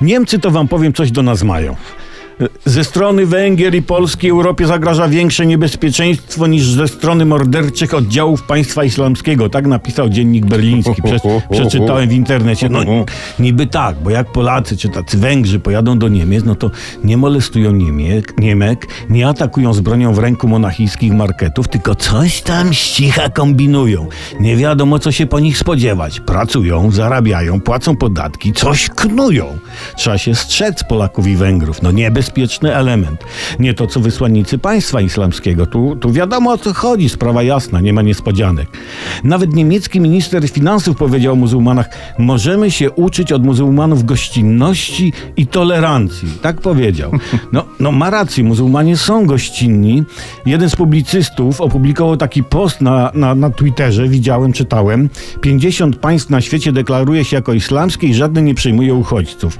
Niemcy to wam powiem coś do nas mają. Ze strony Węgier i Polski Europie zagraża większe niebezpieczeństwo niż ze strony morderczych oddziałów państwa islamskiego. Tak napisał dziennik berliński. Prze przeczytałem w internecie. No niby tak, bo jak Polacy czy tacy Węgrzy pojadą do Niemiec, no to nie molestują Niemiek, Niemek, nie atakują z bronią w ręku monachijskich marketów, tylko coś tam ścicha kombinują. Nie wiadomo, co się po nich spodziewać. Pracują, zarabiają, płacą podatki, coś knują. Trzeba się strzec Polaków i Węgrów. No niebezpieczny element. Nie to, co wysłannicy państwa islamskiego. Tu, tu wiadomo o co chodzi, sprawa jasna, nie ma niespodzianek. Nawet niemiecki minister finansów powiedział o muzułmanach, możemy się uczyć od muzułmanów gościnności i tolerancji. Tak powiedział. No, no ma rację, muzułmanie są gościnni. Jeden z publicystów opublikował taki post na, na, na Twitterze, widziałem, czytałem. 50 państw na świecie deklaruje się jako islamskie i żadne nie przyjmuje uchodźców.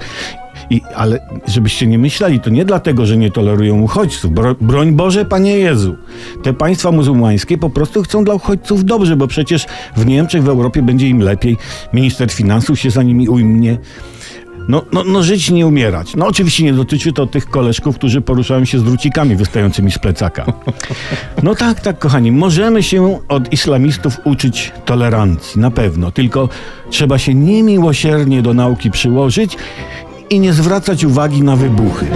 I, ale żebyście nie myśleli, to nie dlatego, że nie tolerują uchodźców. Bro, broń Boże, Panie Jezu. Te państwa muzułmańskie po prostu chcą dla uchodźców dobrze, bo przecież w Niemczech, w Europie będzie im lepiej. Minister finansów się za nimi ujmie. No, no, no żyć nie umierać. No oczywiście nie dotyczy to tych koleżków, którzy poruszają się z drucikami wystającymi z plecaka. No tak, tak, kochani, możemy się od islamistów uczyć tolerancji, na pewno, tylko trzeba się niemiłosiernie do nauki przyłożyć i nie zwracać uwagi na wybuchy.